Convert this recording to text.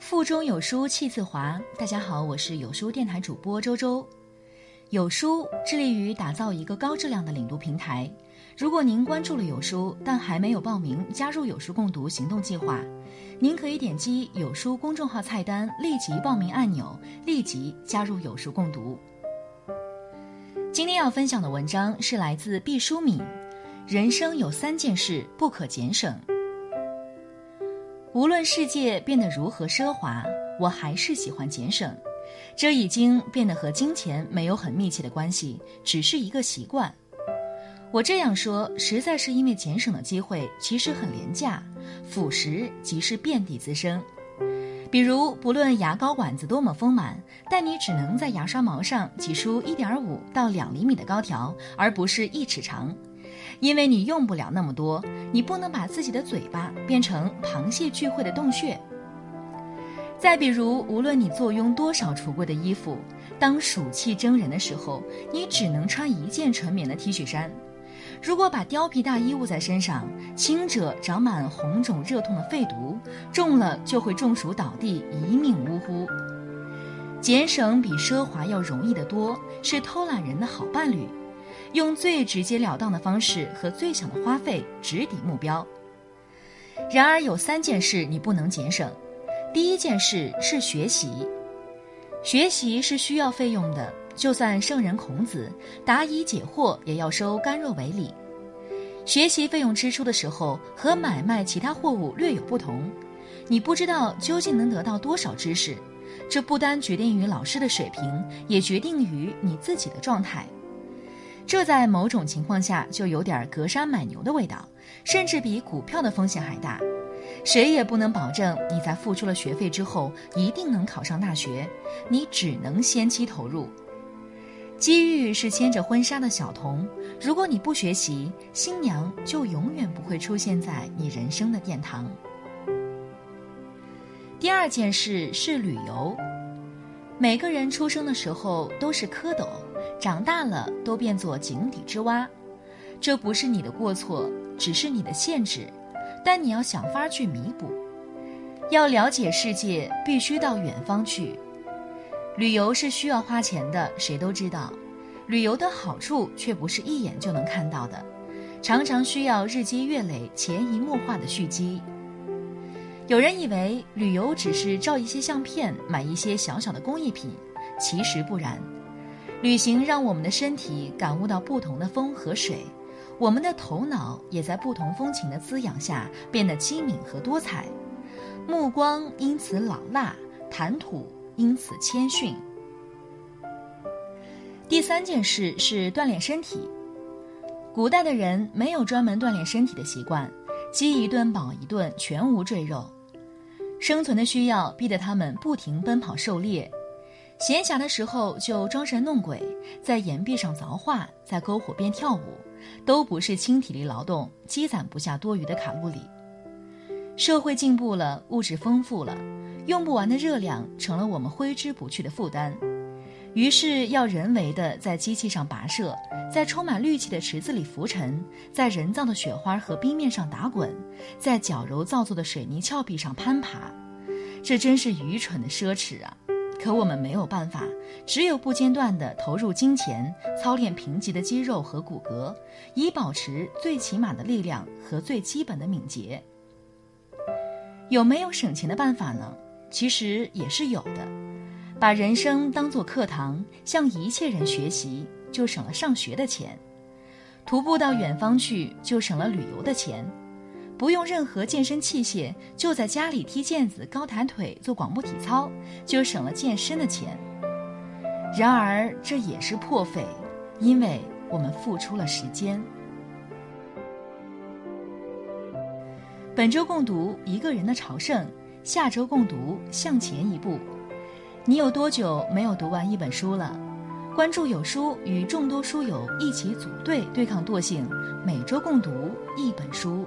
腹中有书气自华。大家好，我是有书电台主播周周。有书致力于打造一个高质量的领读平台。如果您关注了有书，但还没有报名加入有书共读行动计划，您可以点击有书公众号菜单立即报名按钮，立即加入有书共读。今天要分享的文章是来自毕淑敏。人生有三件事不可减省。无论世界变得如何奢华，我还是喜欢节省。这已经变得和金钱没有很密切的关系，只是一个习惯。我这样说，实在是因为节省的机会其实很廉价，腐蚀即是遍地滋生。比如，不论牙膏管子多么丰满，但你只能在牙刷毛上挤出一点五到两厘米的膏条，而不是一尺长。因为你用不了那么多，你不能把自己的嘴巴变成螃蟹聚会的洞穴。再比如，无论你坐拥多少橱柜的衣服，当暑气蒸人的时候，你只能穿一件纯棉的 T 恤衫。如果把貂皮大衣捂在身上，轻者长满红肿热痛的肺毒，重了就会中暑倒地，一命呜呼。节省比奢华要容易得多，是偷懒人的好伴侣。用最直截了当的方式和最小的花费直抵目标。然而有三件事你不能节省，第一件事是学习，学习是需要费用的，就算圣人孔子答疑解惑也要收甘若为礼。学习费用支出的时候和买卖其他货物略有不同，你不知道究竟能得到多少知识，这不单决定于老师的水平，也决定于你自己的状态。这在某种情况下就有点隔山买牛的味道，甚至比股票的风险还大。谁也不能保证你在付出了学费之后一定能考上大学，你只能先期投入。机遇是牵着婚纱的小童，如果你不学习，新娘就永远不会出现在你人生的殿堂。第二件事是旅游。每个人出生的时候都是蝌蚪。长大了都变作井底之蛙，这不是你的过错，只是你的限制，但你要想法去弥补。要了解世界，必须到远方去。旅游是需要花钱的，谁都知道。旅游的好处却不是一眼就能看到的，常常需要日积月累、潜移默化的蓄积。有人以为旅游只是照一些相片、买一些小小的工艺品，其实不然。旅行让我们的身体感悟到不同的风和水，我们的头脑也在不同风情的滋养下变得机敏和多彩，目光因此老辣，谈吐因此谦逊。第三件事是锻炼身体。古代的人没有专门锻炼身体的习惯，饥一顿饱一顿，全无赘肉，生存的需要逼得他们不停奔跑狩猎。闲暇的时候就装神弄鬼，在岩壁上凿画，在篝火边跳舞，都不是轻体力劳动，积攒不下多余的卡路里。社会进步了，物质丰富了，用不完的热量成了我们挥之不去的负担，于是要人为的在机器上跋涉，在充满氯气的池子里浮沉，在人造的雪花和冰面上打滚，在矫揉造作的水泥峭壁上攀爬，这真是愚蠢的奢侈啊！可我们没有办法，只有不间断地投入金钱，操练贫瘠的肌肉和骨骼，以保持最起码的力量和最基本的敏捷。有没有省钱的办法呢？其实也是有的，把人生当作课堂，向一切人学习，就省了上学的钱；徒步到远方去，就省了旅游的钱。不用任何健身器械，就在家里踢毽子、高抬腿、做广播体操，就省了健身的钱。然而这也是破费，因为我们付出了时间。本周共读一个人的朝圣，下周共读向前一步。你有多久没有读完一本书了？关注有书，与众多书友一起组队对抗惰性，每周共读一本书。